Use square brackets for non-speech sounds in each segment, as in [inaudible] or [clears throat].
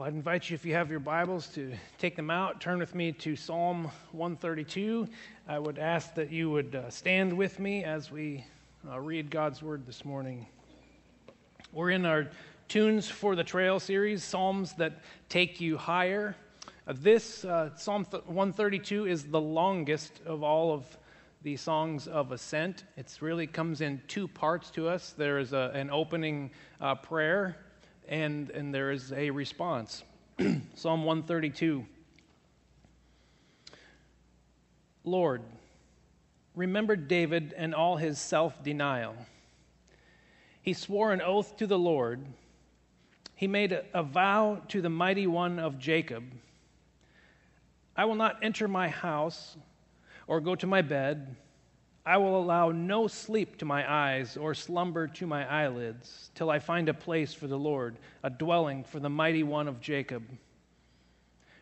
Well, I'd invite you, if you have your Bibles, to take them out. Turn with me to Psalm 132. I would ask that you would uh, stand with me as we uh, read God's Word this morning. We're in our Tunes for the Trail series, Psalms that take you higher. Uh, this, uh, Psalm 132, is the longest of all of the songs of ascent. It really comes in two parts to us. There is a, an opening uh, prayer and, and there is a response. [clears throat] Psalm 132 Lord, remember David and all his self denial. He swore an oath to the Lord. He made a, a vow to the mighty one of Jacob I will not enter my house or go to my bed I will allow no sleep to my eyes or slumber to my eyelids till I find a place for the Lord, a dwelling for the mighty one of Jacob.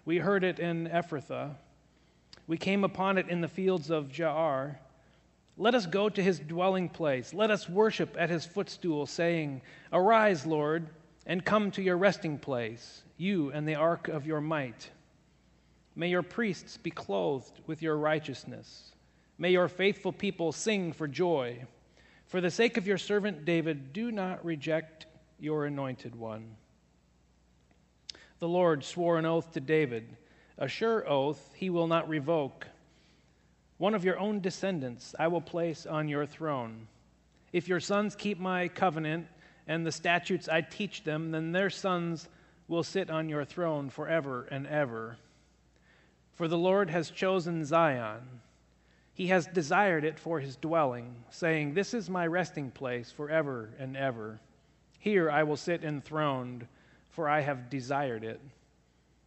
We heard it in Ephrathah. We came upon it in the fields of Jaar. Let us go to his dwelling place. Let us worship at his footstool, saying, Arise, Lord, and come to your resting place, you and the ark of your might. May your priests be clothed with your righteousness May your faithful people sing for joy. For the sake of your servant David, do not reject your anointed one. The Lord swore an oath to David, a sure oath he will not revoke. One of your own descendants I will place on your throne. If your sons keep my covenant and the statutes I teach them, then their sons will sit on your throne forever and ever. For the Lord has chosen Zion he has desired it for his dwelling, saying, This is my resting place forever and ever. Here I will sit enthroned, for I have desired it.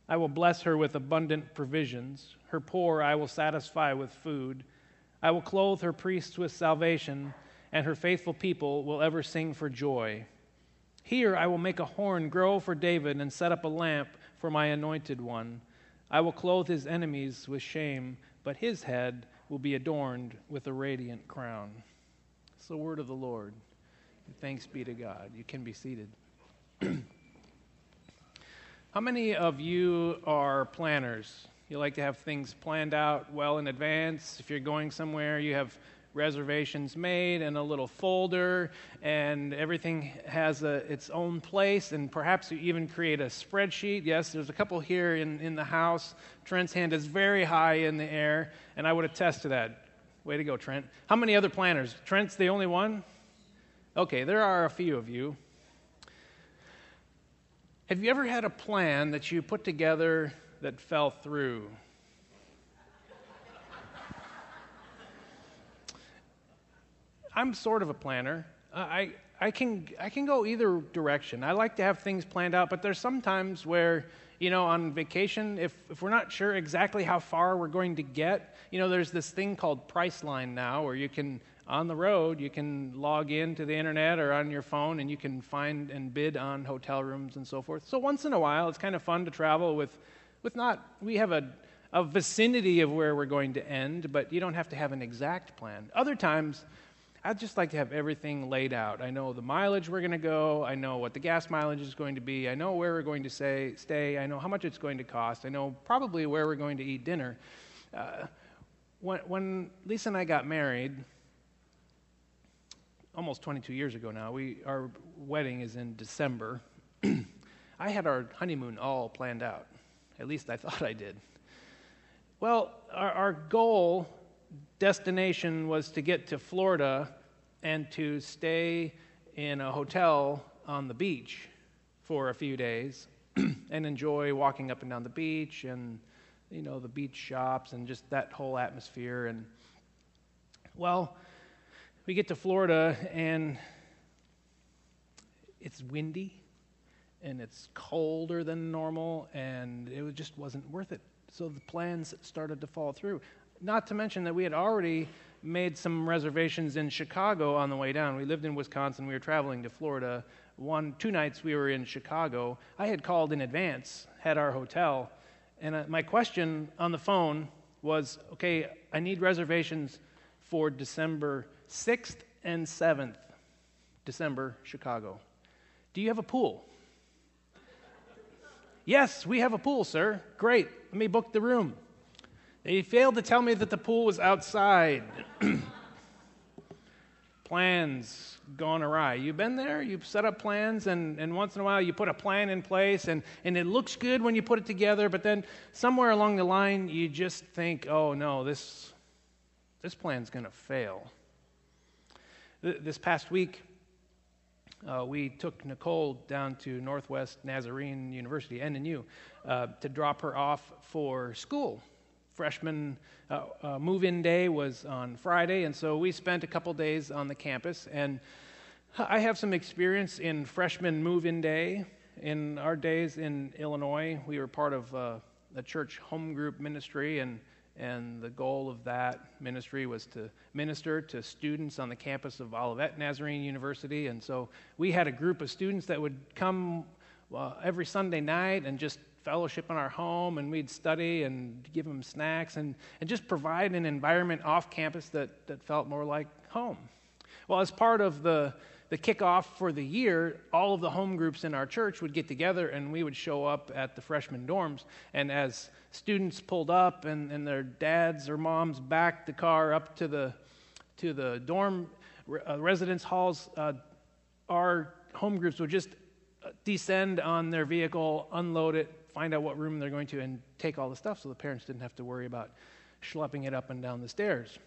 I will bless her with abundant provisions. Her poor I will satisfy with food. I will clothe her priests with salvation, and her faithful people will ever sing for joy. Here I will make a horn grow for David and set up a lamp for my anointed one. I will clothe his enemies with shame, but his head will be adorned with a radiant crown. It's the word of the Lord. Thanks be to God. You can be seated. [clears throat] How many of you are planners? You like to have things planned out well in advance. If you're going somewhere, you have reservations made and a little folder, and everything has a, its own place, and perhaps you even create a spreadsheet. Yes, there's a couple here in, in the house. Trent's hand is very high in the air, and I would attest to that. Way to go, Trent. How many other planners? Trent's the only one? Okay, there are a few of you. Have you ever had a plan that you put together that fell through? I'm sort of a planner. I, I, can, I can go either direction. I like to have things planned out, but there's some times where, you know, on vacation, if, if we're not sure exactly how far we're going to get, you know, there's this thing called Priceline now where you can, on the road, you can log into the internet or on your phone and you can find and bid on hotel rooms and so forth. So once in a while, it's kind of fun to travel with, with not, we have a, a vicinity of where we're going to end, but you don't have to have an exact plan. Other times, I'd just like to have everything laid out. I know the mileage we're going to go. I know what the gas mileage is going to be. I know where we're going to say, stay. I know how much it's going to cost. I know probably where we're going to eat dinner. Uh, when, when Lisa and I got married, almost 22 years ago now, we, our wedding is in December. [clears throat] I had our honeymoon all planned out. At least I [laughs] thought I did. Well, our, our goal destination was to get to Florida and to stay in a hotel on the beach for a few days [clears throat] and enjoy walking up and down the beach and you know the beach shops and just that whole atmosphere. And well we get to Florida and it's windy and it's colder than normal and it just wasn't worth it. So the plans started to fall through not to mention that we had already made some reservations in Chicago on the way down. We lived in Wisconsin. We were traveling to Florida. One, two nights we were in Chicago. I had called in advance, had our hotel, and uh, my question on the phone was, okay, I need reservations for December 6th and 7th, December, Chicago. Do you have a pool? Yes, we have a pool, sir. Great. Let me book the room. They failed to tell me that the pool was outside. [clears throat] plans gone awry. You've been there, you've set up plans, and, and once in a while you put a plan in place, and, and it looks good when you put it together, but then somewhere along the line you just think, oh no, this, this plan's going to fail. This past week, uh, we took Nicole down to Northwest Nazarene University, NNU, uh, to drop her off for school freshman uh, uh, move in day was on Friday, and so we spent a couple days on the campus. And I have some experience in freshman move in day. In our days in Illinois, we were part of uh, a church home group ministry, and, and the goal of that ministry was to minister to students on the campus of Olivet Nazarene University. And so we had a group of students that would come uh, every Sunday night and just fellowship in our home and we'd study and give them snacks and, and just provide an environment off campus that, that felt more like home. Well, as part of the, the kickoff for the year, all of the home groups in our church would get together and we would show up at the freshman dorms. And as students pulled up and, and their dads or moms backed the car up to the, to the dorm uh, residence halls, uh, our home groups would just uh, descend on their vehicle, unload it, find out what room they're going to, and take all the stuff so the parents didn't have to worry about schlepping it up and down the stairs.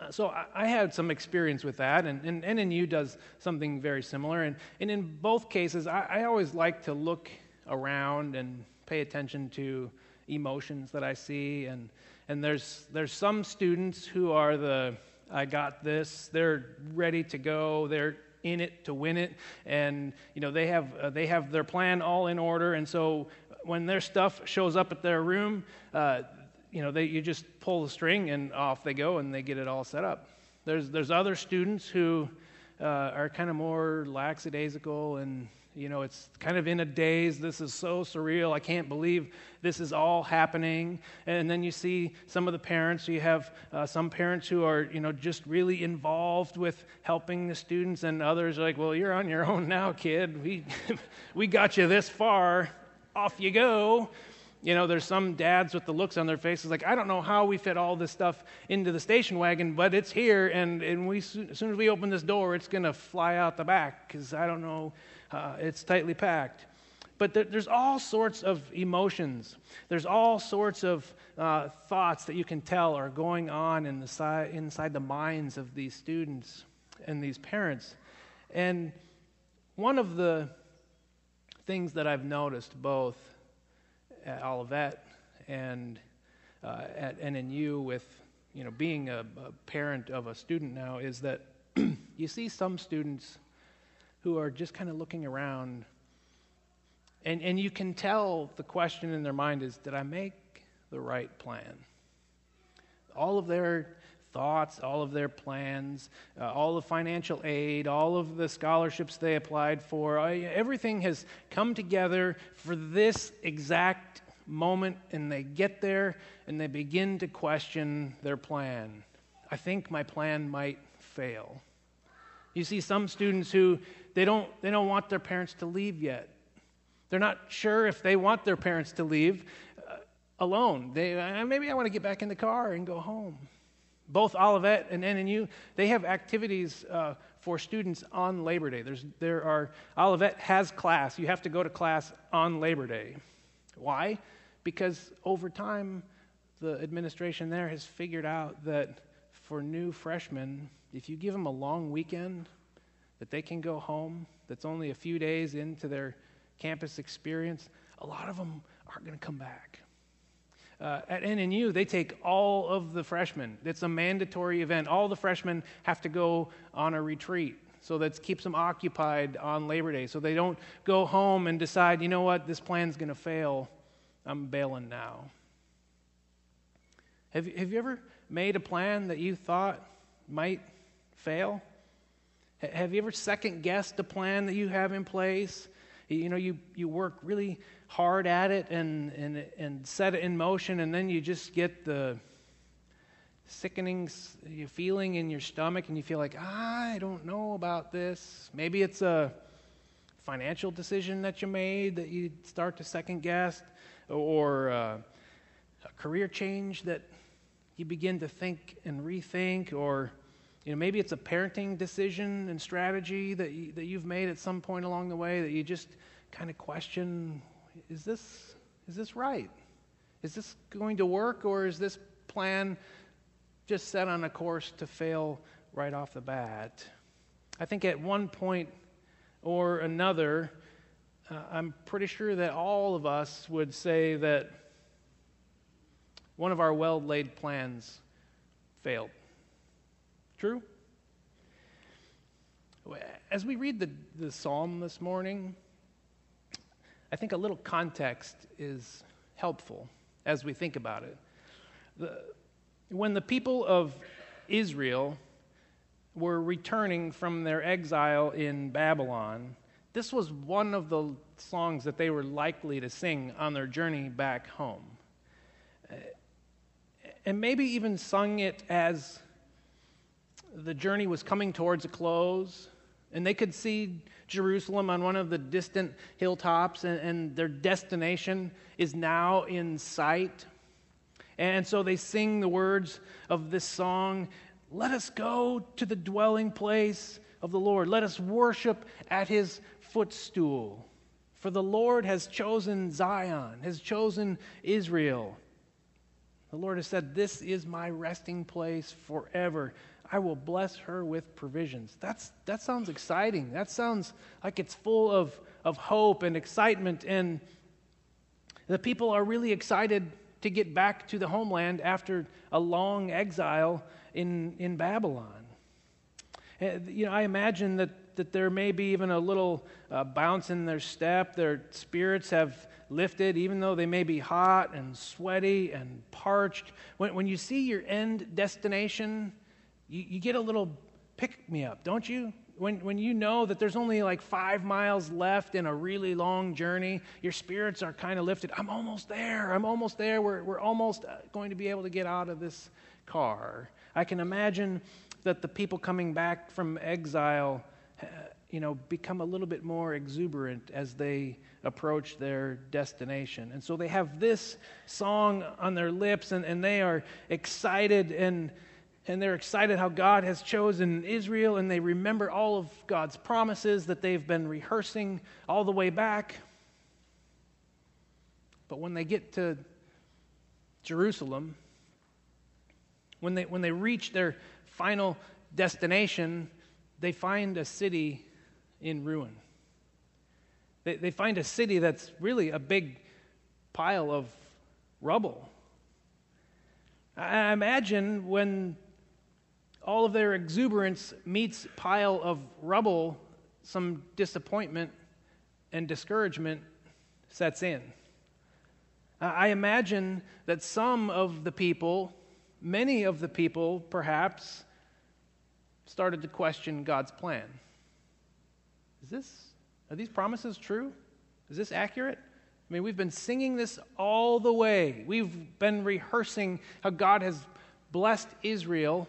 Uh, so I, I, had some experience with that, and, and NNU does something very similar. And, and in both cases, I, I always like to look around and pay attention to emotions that I see. And, and there's, there's some students who are the, I got this, they're ready to go, they're in it to win it, and you know they have uh, they have their plan all in order, and so when their stuff shows up at their room, uh, you know they you just pull the string and off they go, and they get it all set up. There's there's other students who uh, are kind of more lackadaisical and you know, it's kind of in a daze. This is so surreal. I can't believe this is all happening. And then you see some of the parents. You have uh, some parents who are, you know, just really involved with helping the students, and others are like, well, you're on your own now, kid. We, [laughs] we got you this far. Off you go. You know, there's some dads with the looks on their faces like, I don't know how we fit all this stuff into the station wagon, but it's here, and, and we, as soon as we open this door, it's going to fly out the back because I don't know uh, it's tightly packed. But there, there's all sorts of emotions. There's all sorts of uh, thoughts that you can tell are going on in the si- inside the minds of these students and these parents. And one of the things that I've noticed both at Olivet and uh, at NNU with you know being a, a parent of a student now is that [clears throat] you see some students who are just kind of looking around. And, and you can tell the question in their mind is Did I make the right plan? All of their thoughts, all of their plans, uh, all the financial aid, all of the scholarships they applied for, uh, everything has come together for this exact moment, and they get there and they begin to question their plan. I think my plan might fail. You see some students who they don't, they don't want their parents to leave yet. They're not sure if they want their parents to leave uh, alone. They, uh, maybe I want to get back in the car and go home. Both Olivet and NNU, they have activities uh, for students on Labor Day. There's, there are, Olivet has class. You have to go to class on Labor Day. Why? Because over time, the administration there has figured out that for new freshmen, if you give them a long weekend, that they can go home, that's only a few days into their campus experience, a lot of them aren't going to come back. Uh, at NNU, they take all of the freshmen. It's a mandatory event. All the freshmen have to go on a retreat. So that keeps them occupied on Labor Day. So they don't go home and decide, you know what, this plan's going to fail. I'm bailing now. Have, have you ever made a plan that you thought might fail? Have you ever second guessed a plan that you have in place? You know, you, you work really hard at it and, and, and set it in motion, and then you just get the sickening feeling in your stomach, and you feel like, I don't know about this. Maybe it's a financial decision that you made that you start to second guess, or uh, a career change that you begin to think and rethink, or you know, maybe it's a parenting decision and strategy that, you, that you've made at some point along the way that you just kind of question is this, is this right? Is this going to work, or is this plan just set on a course to fail right off the bat? I think at one point or another, uh, I'm pretty sure that all of us would say that one of our well laid plans failed. True? As we read the, the psalm this morning, I think a little context is helpful as we think about it. The, when the people of Israel were returning from their exile in Babylon, this was one of the songs that they were likely to sing on their journey back home. And maybe even sung it as the journey was coming towards a close, and they could see Jerusalem on one of the distant hilltops, and, and their destination is now in sight. And so they sing the words of this song Let us go to the dwelling place of the Lord. Let us worship at his footstool. For the Lord has chosen Zion, has chosen Israel. The Lord has said, This is my resting place forever. I will bless her with provisions. That's, that sounds exciting. That sounds like it's full of, of hope and excitement. And the people are really excited to get back to the homeland after a long exile in, in Babylon. You know, I imagine that, that there may be even a little uh, bounce in their step. Their spirits have lifted, even though they may be hot and sweaty and parched. When, when you see your end destination, you, you get a little pick me up, don't you? When, when you know that there's only like five miles left in a really long journey, your spirits are kind of lifted. I'm almost there. I'm almost there. We're, we're almost uh, going to be able to get out of this car. I can imagine that the people coming back from exile, uh, you know, become a little bit more exuberant as they approach their destination. And so they have this song on their lips and, and they are excited and and they're excited how God has chosen Israel, and they remember all of God's promises that they've been rehearsing all the way back. But when they get to Jerusalem, when they, when they reach their final destination, they find a city in ruin. They, they find a city that's really a big pile of rubble. I imagine when all of their exuberance meets pile of rubble, some disappointment and discouragement sets in. I imagine that some of the people, many of the people perhaps, started to question God's plan. Is this, are these promises true? Is this accurate? I mean, we've been singing this all the way. We've been rehearsing how God has blessed Israel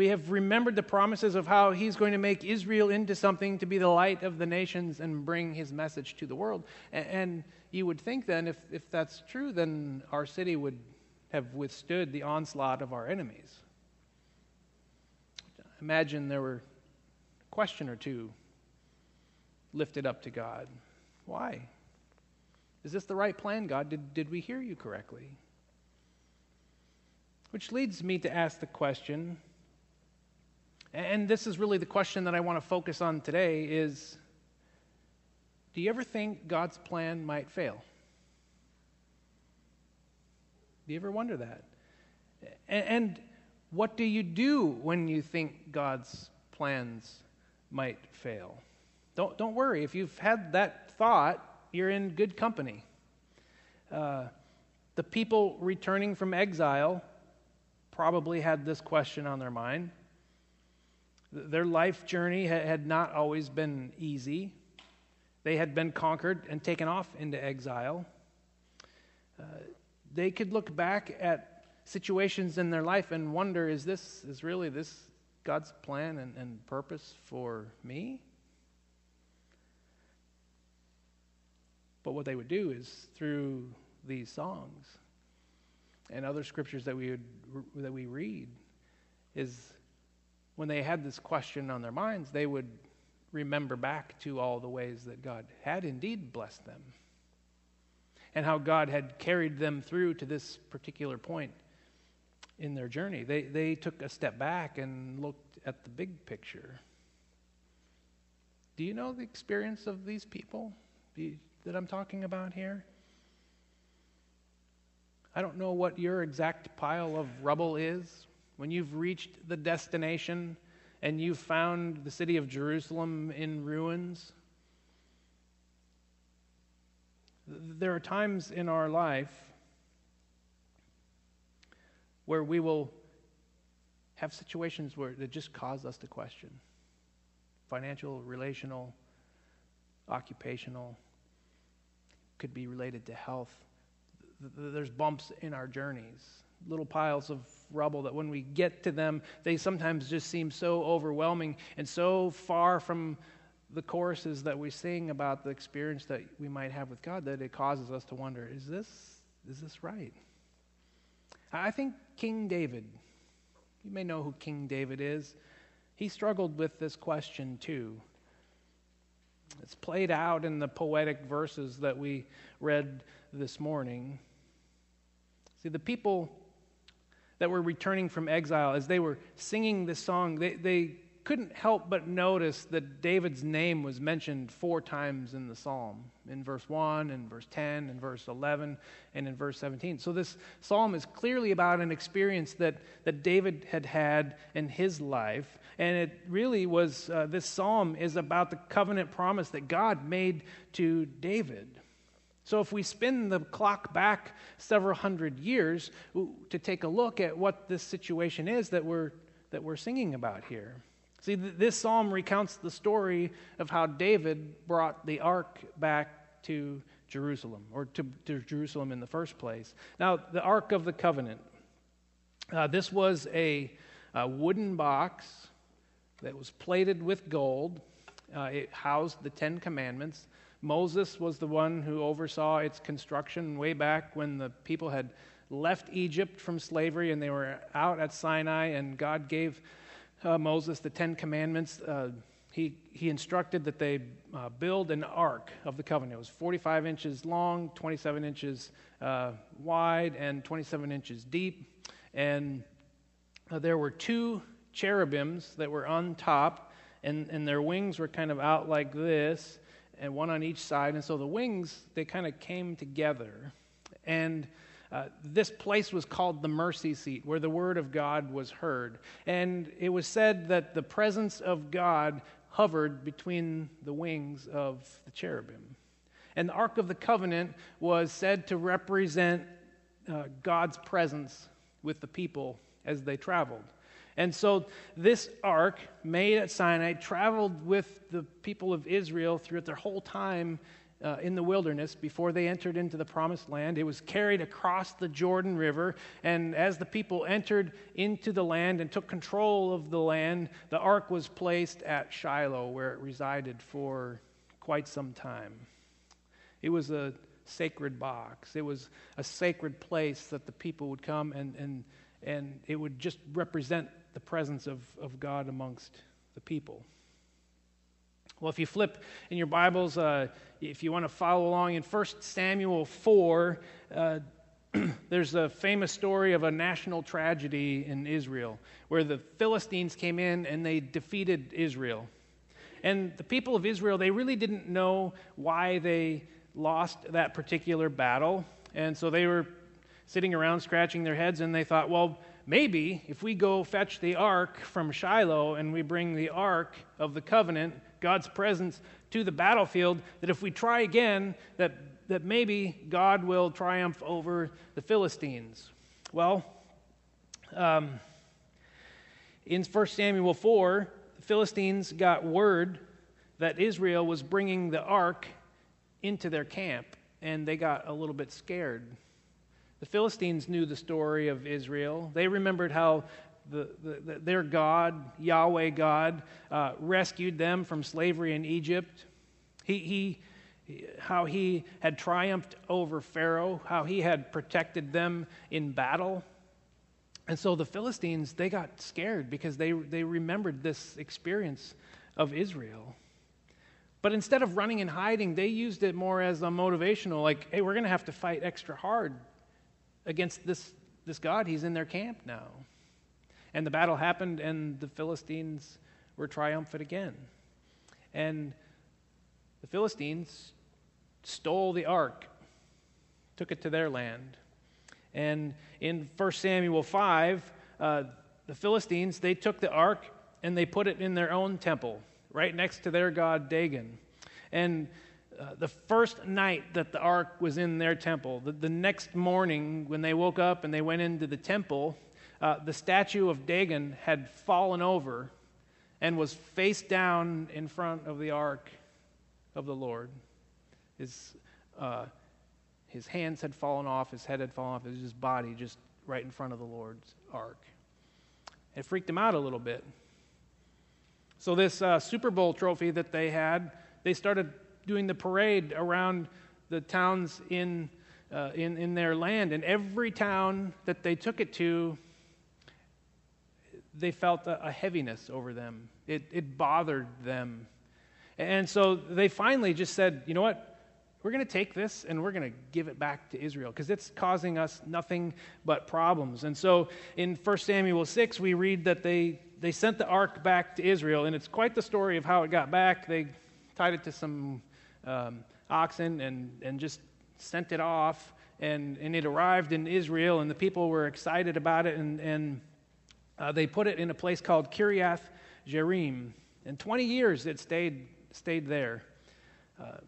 we have remembered the promises of how he's going to make Israel into something to be the light of the nations and bring his message to the world. And, you would think then, if, if that's true, then our city would have withstood the onslaught of our enemies. Imagine there were a question or two lifted up to God. Why? Is this the right plan, God? Did, did we hear you correctly? Which leads me to ask the question and this is really the question that I want to focus on today is do you ever think God's plan might fail? Do you ever wonder that? And what do you do when you think God's plans might fail? Don't, don't worry. If you've had that thought, you're in good company. Uh, the people returning from exile probably had this question on their mind their life journey had not always been easy. They had been conquered and taken off into exile. Uh, they could look back at situations in their life and wonder is this is really this God's plan and, and purpose for me? But what they would do is through these songs and other scriptures that we would that we read is when they had this question on their minds, they would remember back to all the ways that God had indeed blessed them and how God had carried them through to this particular point in their journey. They, they took a step back and looked at the big picture. Do you know the experience of these people that I'm talking about here? I don't know what your exact pile of rubble is. When you've reached the destination and you've found the city of Jerusalem in ruins, there are times in our life where we will have situations where that just cause us to question financial, relational, occupational, could be related to health. There's bumps in our journeys, little piles of rubble that when we get to them, they sometimes just seem so overwhelming and so far from the choruses that we sing about the experience that we might have with God that it causes us to wonder is this, is this right? I think King David, you may know who King David is, he struggled with this question too. It's played out in the poetic verses that we read this morning. See, the people that were returning from exile, as they were singing this song, they, they couldn't help but notice that David's name was mentioned four times in the psalm in verse 1, in verse 10, in verse 11, and in verse 17. So this psalm is clearly about an experience that, that David had had in his life. And it really was, uh, this psalm is about the covenant promise that God made to David. So, if we spin the clock back several hundred years to take a look at what this situation is that we're, that we're singing about here. See, this psalm recounts the story of how David brought the ark back to Jerusalem, or to, to Jerusalem in the first place. Now, the Ark of the Covenant. Uh, this was a, a, wooden box that was plated with gold. Uh, it housed the Ten Commandments. Moses was the one who oversaw its construction way back when the people had left Egypt from slavery and they were out at Sinai, and God gave uh, Moses the Ten Commandments, uh, he, he instructed that they uh, build an ark of the covenant. It was 45 inches long, 27 inches uh, wide, and 27 inches deep. And uh, there were two cherubims that were on top, and, and their wings were kind of out like this, and one on each side. And so the wings, they kind of came together. And uh, this place was called the mercy seat, where the word of God was heard. And it was said that the presence of God hovered between the wings of the cherubim. And the Ark of the Covenant was said to represent uh, God's presence with the people as they traveled. And so this ark, made at Sinai, traveled with the people of Israel throughout their whole time uh, in the wilderness before they entered into the promised land. It was carried across the Jordan River, and as the people entered into the land and took control of the land, the ark was placed at Shiloh, where it resided for quite some time. It was a sacred box, it was a sacred place that the people would come, and, and, and it would just represent the presence of, of God amongst the people. Well, if you flip in your Bibles, uh, if you want to follow along in 1 Samuel 4, uh, [clears throat] there's a famous story of a national tragedy in Israel where the Philistines came in and they defeated Israel. And the people of Israel, they really didn't know why they lost that particular battle. And so they were sitting around scratching their heads and they thought, well, maybe if we go fetch the ark from Shiloh and we bring the ark of the covenant, God's presence to the battlefield, that if we try again, that, that maybe God will triumph over the Philistines. Well, um, in 1 Samuel 4, the Philistines got word that Israel was bringing the ark into their camp, and they got a little bit scared. The Philistines knew the story of Israel. They remembered how the, the, their God, Yahweh God, uh, rescued them from slavery in Egypt. He, he, how he had triumphed over Pharaoh, how he had protected them in battle. And so the Philistines, they got scared because they, they remembered this experience of Israel. But instead of running and hiding, they used it more as a motivational, like, hey, we're going to have to fight extra hard against this, this God. He's in their camp now. And the battle happened, and the Philistines were triumphant again. And the Philistines stole the ark, took it to their land. And in 1 Samuel 5, uh, the Philistines, they took the ark and they put it in their own temple, right next to their god Dagon. And uh, the first night that the ark was in their temple, the, the, next morning when they woke up and they went into the temple, uh, the statue of Dagon had fallen over and was face down in front of the ark of the Lord. His, uh, his hands had fallen off, his head had fallen off, his body just right in front of the Lord's ark. It freaked him out a little bit. So, this uh, Super Bowl trophy that they had, they started doing the parade around the towns in, uh, in, in their land. And every town that they took it to, they felt a, a heaviness over them. It, it bothered them. And so they finally just said, you know what? We're going to take this and we're going to give it back to Israel because it's causing us nothing but problems. And so in 1 Samuel 6, we read that they, they sent the ark back to Israel, and it's quite the story of how it got back. They tied it to some um, oxen and, and just sent it off, and, and it arrived in Israel, and the people were excited about it, and, and uh, they put it in a place called Kiriath Jearim. And 20 years it stayed, stayed there. Uh,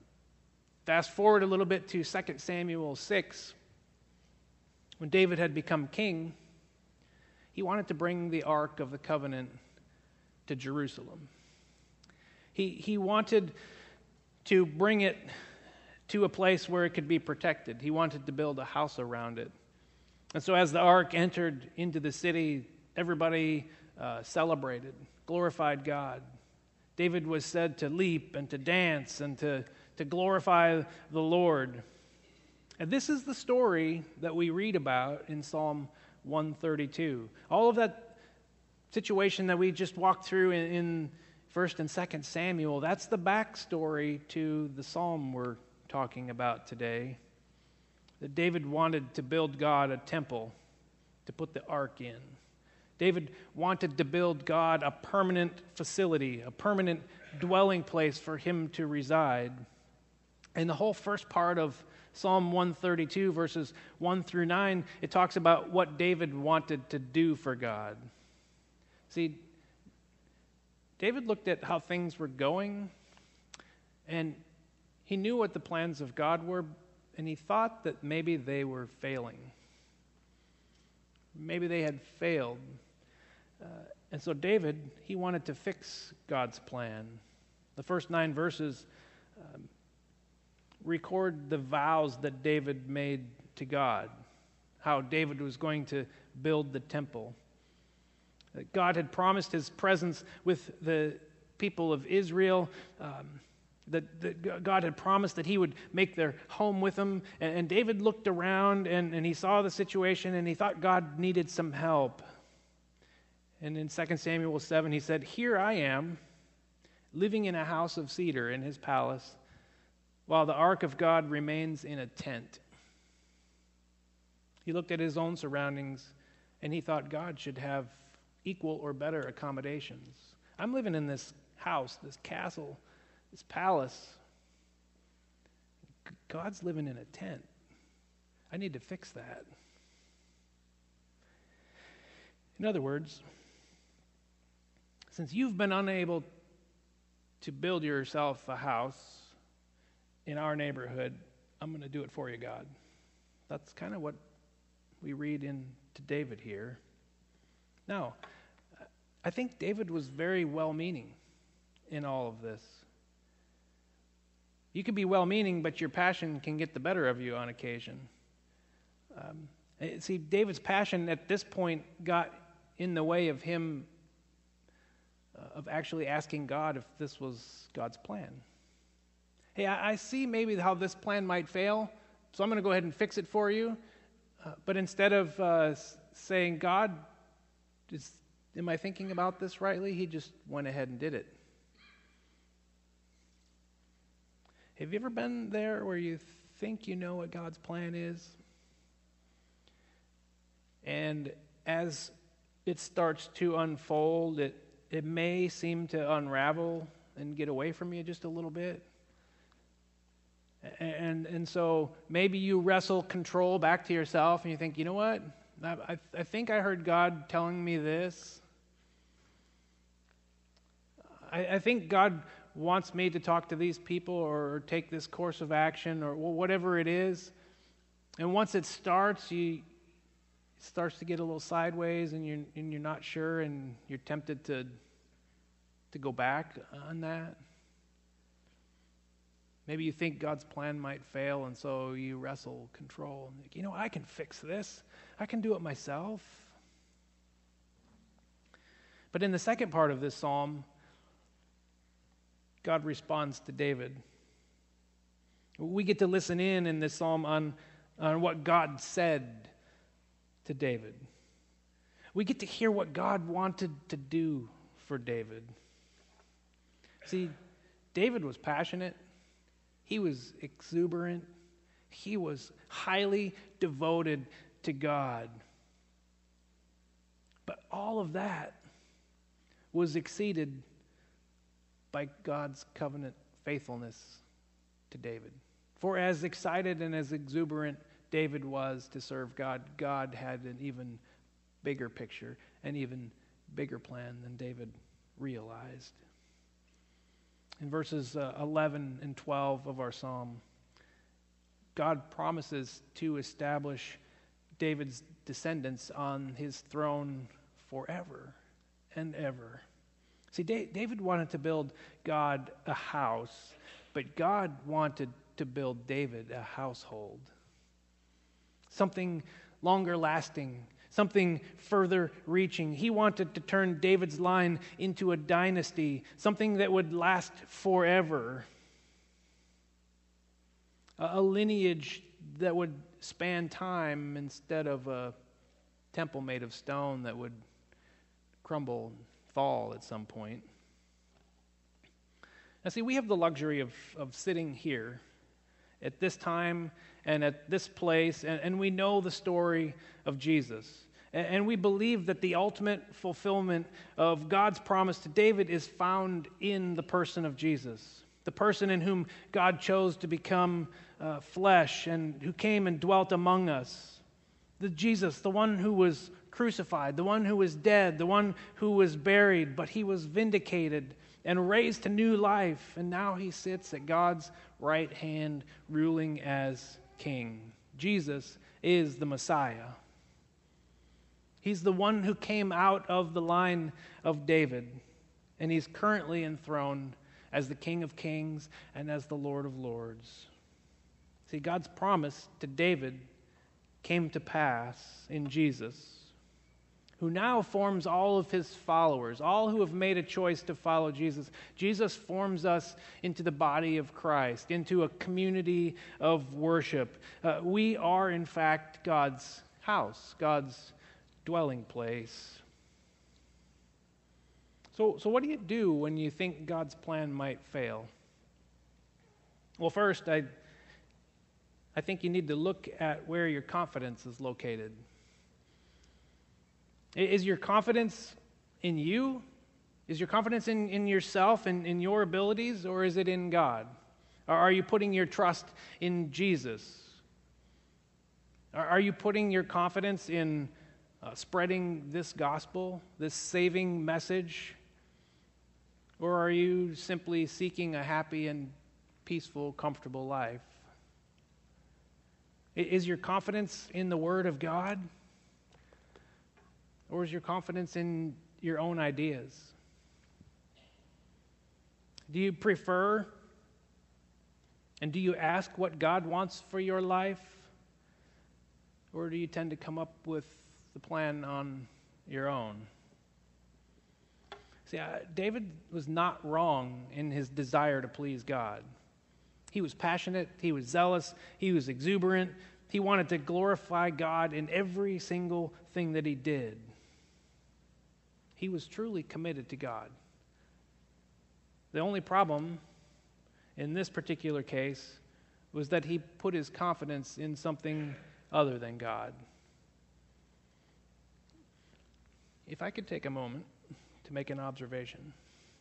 fast forward a little bit to 2 Samuel 6. When David had become king, he wanted to bring the Ark of the Covenant to Jerusalem. He, he wanted to bring it to a place where it could be protected. He wanted to build a house around it. And so, as the ark entered into the city, everybody uh, celebrated, glorified God. David was said to leap and to dance and to, to glorify the Lord. And this is the story that we read about in Psalm 132. All of that situation that we just walked through in, in 1st and 2nd Samuel, that's the backstory to the psalm we're talking about today. That David wanted to build God a temple to put the ark in. David wanted to build God a permanent facility, a permanent dwelling place for him to reside. And the whole first part of Psalm 132, verses 1 through 9, it talks about what David wanted to do for God. See, David looked at how things were going, and he knew what the plans of God were, and he thought that maybe they were failing. Maybe they had failed. Uh, and so David, he wanted to fix God's plan. The first nine verses um, record the vows that David made to God, how David was going to build the temple. God had promised his presence with the people of Israel. Um, that, that, God had promised that he would make their home with them. And, and David looked around and, and he saw the situation and he thought God needed some help. And in 2 Samuel 7, he said, Here I am, living in a house of cedar in his palace, while the ark of God remains in a tent. He looked at his own surroundings and he thought God should have equal or better accommodations. I'm living in this house, this castle, this palace. God's living in a tent. I need to fix that. In other words, since you've been unable to build yourself a house in our neighborhood, I'm going to do it for you, God. That's kind of what we read in to David here. Now, I think David was very well meaning in all of this. You can be well meaning, but your passion can get the better of you on occasion. Um, eh, see, David's passion at this point got in the way of him uh, of actually asking God if this was God's plan. Hey, I, I see maybe how this plan might fail, so I'm going to go ahead and fix it for you. Uh, but instead of uh, saying, God, am I thinking about this rightly? He just went ahead and did it. Have you ever been there where you think you know what God's plan is? And as it starts to unfold, it, it may seem to unravel and get away from you just a little bit. And, and so maybe you wrestle control back to yourself and you think, you know what? I, I think I heard God telling me this. I, I think God wants me to talk to these people or take this course of action or whatever it is. And once it starts, you, it starts to get a little sideways and you're, and you're not sure and you're tempted to, to go back on that. Maybe you think God's plan might fail, and so you wrestle control. Think, you know, I can fix this. I can do it myself. But in the second part of this psalm, God responds to David. We get to listen in in this psalm on, on what God said to David. We get to hear what God wanted to do for David. See, David was passionate. He was exuberant. He was highly devoted to God. But all of that was exceeded by God's covenant faithfulness to David. For as excited and as exuberant David was to serve God, God had an even bigger picture, an even bigger plan than David realized in verses uh, 11 and 12 of our psalm, God promises to establish David's descendants on his throne forever and ever. See, David wanted to build God a house, but God wanted to build David a household. Something longer lasting, something further reaching. He wanted to turn David's line into a dynasty, something that would last forever, a lineage that would span time instead of a temple made of stone that would crumble fall at some point. Now, see, we have the luxury of, of sitting here at this time and at this place, and, and we know the story of Jesus. And, and we believe that the ultimate fulfillment of God's promise to David is found in the person of Jesus, the person in whom God chose to become uh, flesh and who came and dwelt among us. The Jesus, the one who was crucified, the one who was dead, the one who was buried, but he was vindicated and raised to new life, and now he sits at God's right hand, ruling as king. Jesus is the Messiah. He's the one who came out of the line of David, and he's currently enthroned as the King of Kings and as the Lord of Lords. See, God's promise to David came to pass in Jesus who now forms all of his followers, all who have made a choice to follow Jesus. Jesus forms us into the body of Christ, into a community of worship. Uh, we are, in fact, God's house, God's dwelling place. So, so what do you do when you think God's plan might fail? Well, first, I, I think you need to look at where your confidence is located. Is your confidence in you? Is your confidence in, in yourself and in your abilities, or is it in God? Or are you putting your trust in Jesus? Are you putting your confidence in uh, spreading this gospel, this saving message? Or are you simply seeking a happy and peaceful, comfortable life? Is your confidence in the Word of God? Or is your confidence in your own ideas? Do you prefer and do you ask what God wants for your life? Or do you tend to come up with the plan on your own? See, David was not wrong in his desire to please God. He was passionate, he was zealous, he was exuberant. He wanted to glorify God in every single thing that he did. He was truly committed to God. The only problem in this particular case was that he put his confidence in something other than God. If I could take a moment to make an observation,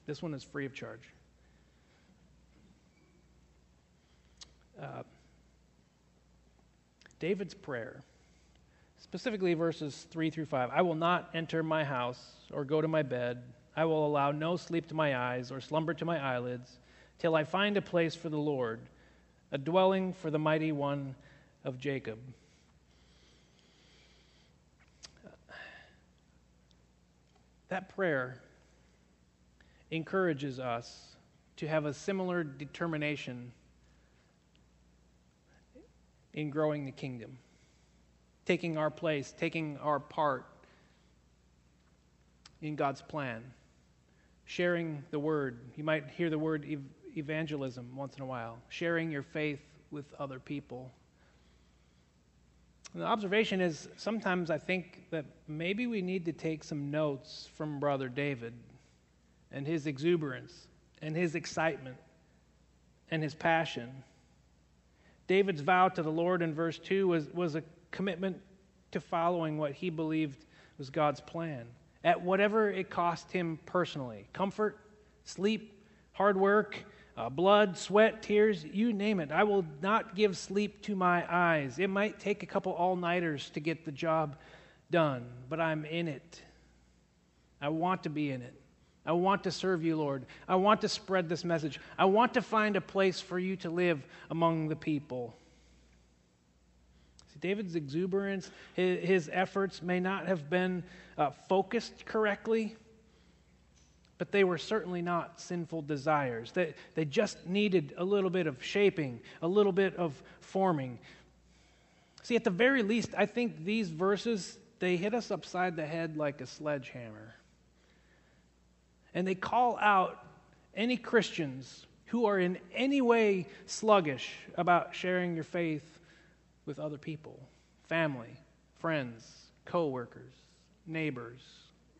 this one is free of charge. Uh, David's prayer, specifically verses 3 through 5 I will not enter my house or go to my bed. I will allow no sleep to my eyes or slumber to my eyelids till I find a place for the Lord, a dwelling for the mighty one of Jacob. That prayer encourages us to have a similar determination in growing the kingdom, taking our place, taking our part in God's plan, sharing the word. You might hear the word ev- evangelism once in a while, sharing your faith with other people. And the observation is sometimes I think that maybe we need to take some notes from Brother David and his exuberance and his excitement and his passion. David's vow to the Lord in verse 2 was, was a commitment to following what he believed was God's plan, at whatever it cost him personally comfort, sleep, hard work, uh, blood, sweat, tears, you name it. I will not give sleep to my eyes. It might take a couple all nighters to get the job done, but I'm in it. I want to be in it. I want to serve you, Lord. I want to spread this message. I want to find a place for you to live among the people. David's exuberance, his, his efforts may not have been uh, focused correctly, but they were certainly not sinful desires. They, they just needed a little bit of shaping, a little bit of forming. See, at the very least, I think these verses, they hit us upside the head like a sledgehammer. And they call out any Christians who are in any way sluggish about sharing your faith with other people family, friends, co workers, neighbors,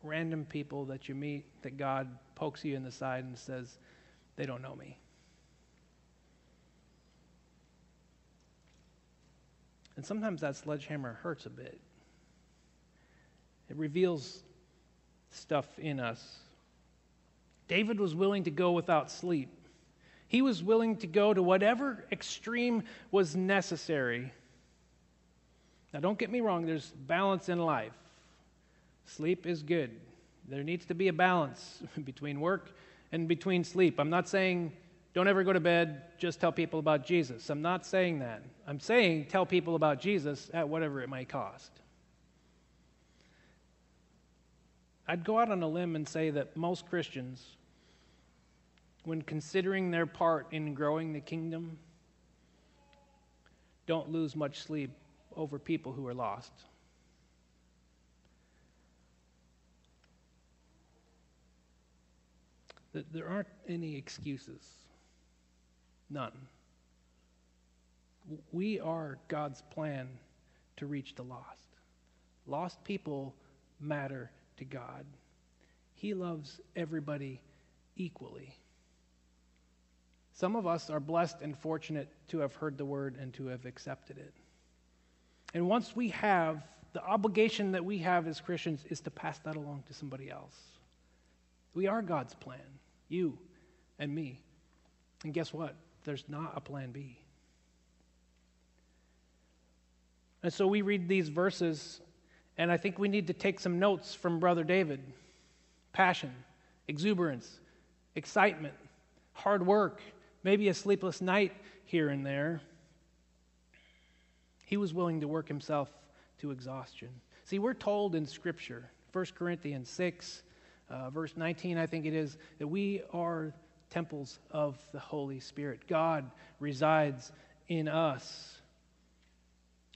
random people that you meet that God pokes you in the side and says, they don't know me. And sometimes that sledgehammer hurts a bit. It reveals stuff in us David was willing to go without sleep. He was willing to go to whatever extreme was necessary. Now, don't get me wrong, there's balance in life. Sleep is good. There needs to be a balance [laughs] between work and between sleep. I'm not saying don't ever go to bed, just tell people about Jesus. I'm not saying that. I'm saying tell people about Jesus at whatever it might cost. I'd go out on a limb and say that most Christians when considering their part in growing the kingdom, don't lose much sleep over people who are lost. There aren't any excuses. None. We are God's plan to reach the lost. Lost people matter to God. He loves everybody equally. Some of us are blessed and fortunate to have heard the word and to have accepted it. And once we have, the obligation that we have as Christians is to pass that along to somebody else. We are God's plan, you and me. And guess what? There's not a plan B. And so we read these verses, and I think we need to take some notes from Brother David passion, exuberance, excitement, hard work, maybe a sleepless night here and there. He was willing to work himself to exhaustion. See, we're told in Scripture, 1 Corinthians 6, uh, verse 19, I think it is, that we are temples of the Holy Spirit. God resides in us.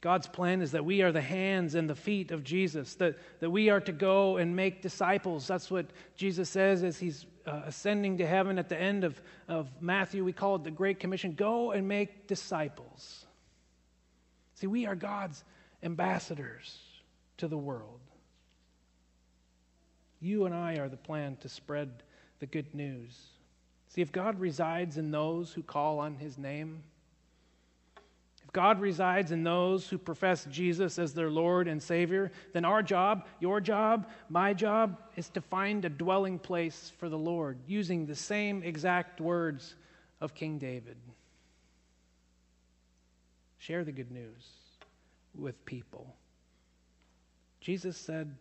God's plan is that we are the hands and the feet of Jesus, that, that we are to go and make disciples. That's what Jesus says as he's uh, ascending to heaven at the end of, of Matthew, we call it the Great Commission go and make disciples. See, we are God's ambassadors to the world. You and I are the plan to spread the good news. See, if God resides in those who call on his name, if God resides in those who profess Jesus as their Lord and Savior, then our job, your job, my job, is to find a dwelling place for the Lord using the same exact words of King David. Share the good news with people. Jesus said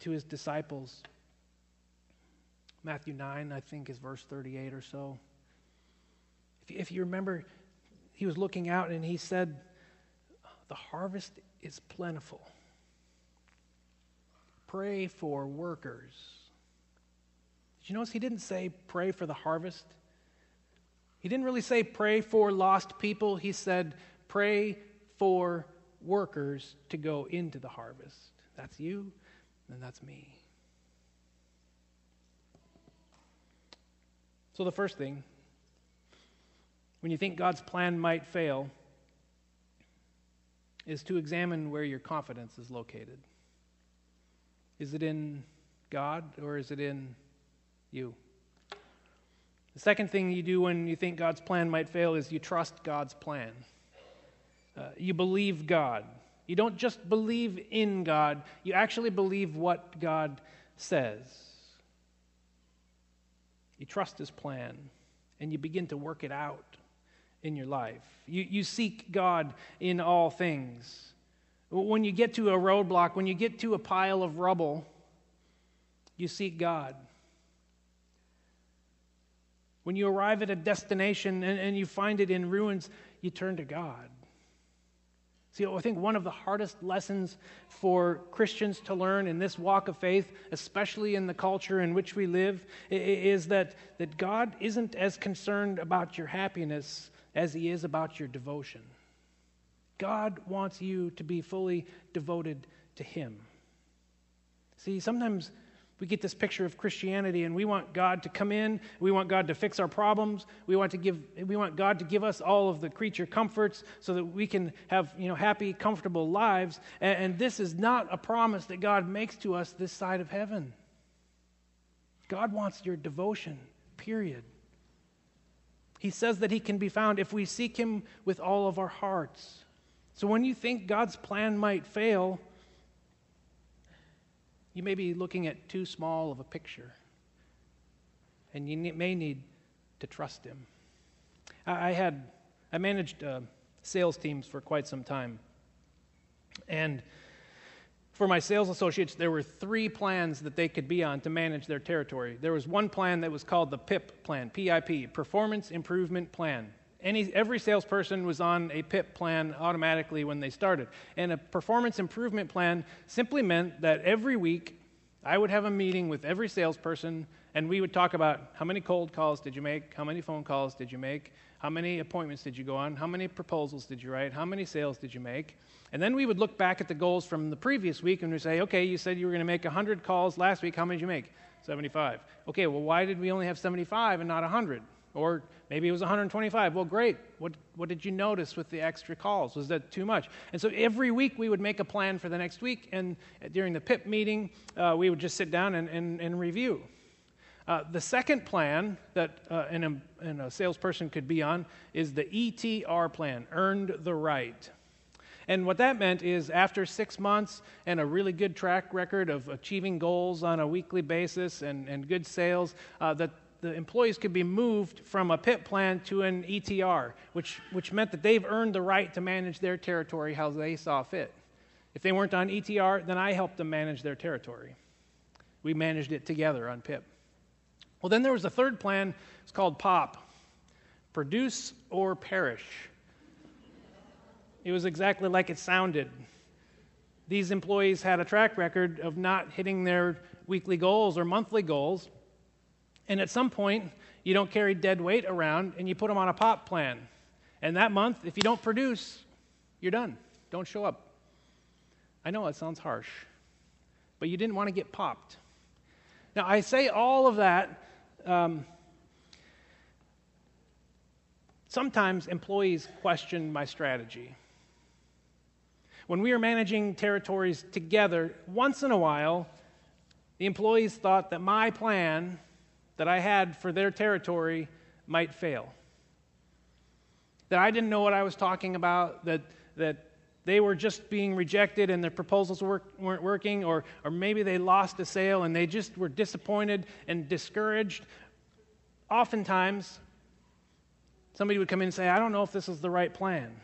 to his disciples, Matthew 9, I think, is verse 38 or so. If, if you remember, he was looking out and he said, The harvest is plentiful. Pray for workers. Did you notice he didn't say pray for the harvest? He didn't really say pray for lost people. He said pray for workers to go into the harvest. That's you, and that's me. So, the first thing, when you think God's plan might fail, is to examine where your confidence is located. Is it in God or is it in you? The second thing you do when you think God's plan might fail is you trust God's plan. Uh, you believe God. You don't just believe in God, you actually believe what God says. You trust His plan and you begin to work it out in your life. You, you seek God in all things. When you get to a roadblock, when you get to a pile of rubble, you seek God. When you arrive at a destination and, and you find it in ruins, you turn to God. See, I think one of the hardest lessons for Christians to learn in this walk of faith, especially in the culture in which we live, is that, that God isn't as concerned about your happiness as he is about your devotion. God wants you to be fully devoted to him. See, sometimes we get this picture of Christianity and we want God to come in, we want God to fix our problems, we want to give we want God to give us all of the creature comforts so that we can have, you know, happy, comfortable lives. And, and this is not a promise that God makes to us this side of heaven. God wants your devotion, period. He says that he can be found if we seek him with all of our hearts. So when you think God's plan might fail, you may be looking at too small of a picture, and you may need to trust Him. I had I managed uh, sales teams for quite some time, and for my sales associates, there were three plans that they could be on to manage their territory. There was one plan that was called the PIP plan, PIP, Performance Improvement Plan. Any, every salesperson was on a PIP plan automatically when they started. And a performance improvement plan simply meant that every week I would have a meeting with every salesperson and we would talk about how many cold calls did you make, how many phone calls did you make, how many appointments did you go on, how many proposals did you write, how many sales did you make. And then we would look back at the goals from the previous week and we say, okay, you said you were going to make 100 calls last week, how many did you make? 75. Okay, well, why did we only have 75 and not 100? Or maybe it was 125. Well, great. What, what did you notice with the extra calls? Was that too much? And so every week we would make a plan for the next week, and during the PIP meeting, uh, we would just sit down and, and, and review. Uh, the second plan that uh, a salesperson could be on is the ETR plan, Earned the Right. And what that meant is after six months and a really good track record of achieving goals on a weekly basis and, and good sales, uh, that the employees could be moved from a PIP plan to an ETR, which, which meant that they've earned the right to manage their territory how they saw fit. If they weren't on ETR, then I helped them manage their territory. We managed it together on PIP. Well, then there was a third plan. It's called POP Produce or Perish. It was exactly like it sounded. These employees had a track record of not hitting their weekly goals or monthly goals. And at some point, you don't carry dead weight around and you put them on a pop plan. And that month, if you don't produce, you're done. Don't show up. I know it sounds harsh, but you didn't want to get popped. Now, I say all of that Um, sometimes employees question my strategy. When we were managing territories together, once in a while, the employees thought that my plan that I had for their territory might fail. That I didn't know what I was talking about, that, that they were just being rejected and their proposals work, weren't working, or, or maybe they lost a sale and they just were disappointed and discouraged. Oftentimes, somebody would come in and say, I don't know if this is the right plan.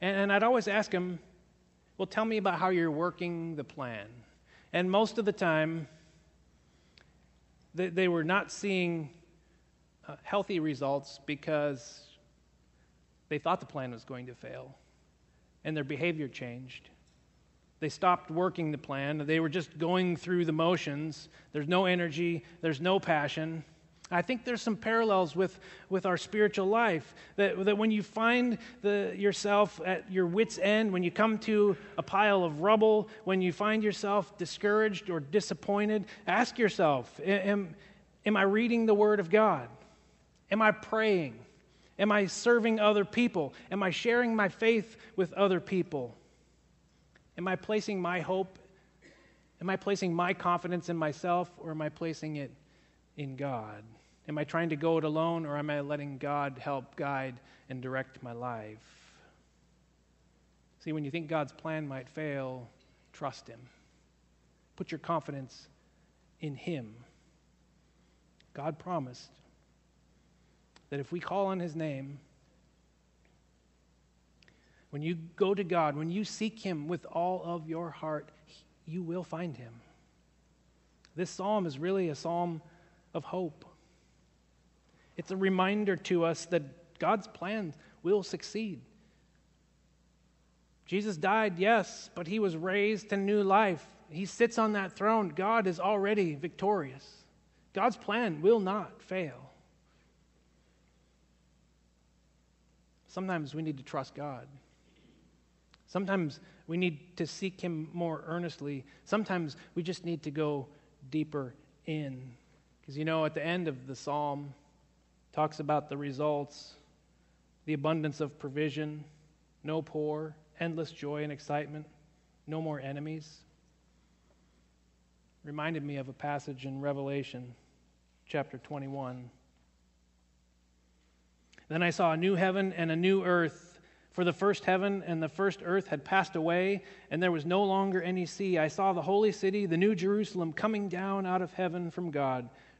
And, and I'd always ask them, Well, tell me about how you're working the plan. And most of the time, they, they were not seeing uh, healthy results because they thought the plan was going to fail and their behavior changed. They stopped working the plan. They were just going through the motions. There's no energy, there's no passion. I think there's some parallels with, with our spiritual life. That, that when you find the, yourself at your wits' end, when you come to a pile of rubble, when you find yourself discouraged or disappointed, ask yourself Am, am I reading the Word of God? Am I praying? Am I serving other people? Am I sharing my faith with other people? Am I placing my hope? Am I placing my confidence in myself or am I placing it in God? Am I trying to go it alone or am I letting God help guide and direct my life? See, when you think God's plan might fail, trust Him. Put your confidence in Him. God promised that if we call on His name, when you go to God, when you seek Him with all of your heart, you will find Him. This psalm is really a psalm of hope. It's a reminder to us that God's plan will succeed. Jesus died, yes, but he was raised to new life. He sits on that throne. God is already victorious. God's plan will not fail. Sometimes we need to trust God. Sometimes we need to seek Him more earnestly. Sometimes we just need to go deeper in. Because you know, at the end of the psalm, talks about the results the abundance of provision, no poor, endless joy and excitement, no more enemies. Reminded me of a passage in Revelation chapter 21. Then I saw a new heaven and a new earth. For the first heaven and the first earth had passed away, and there was no longer any sea. I saw the holy city, the new Jerusalem, coming down out of heaven from God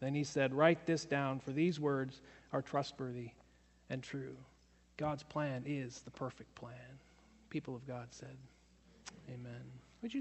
Then he said, Write this down, for these words are trustworthy and true. God's plan is the perfect plan. People of God said, Amen.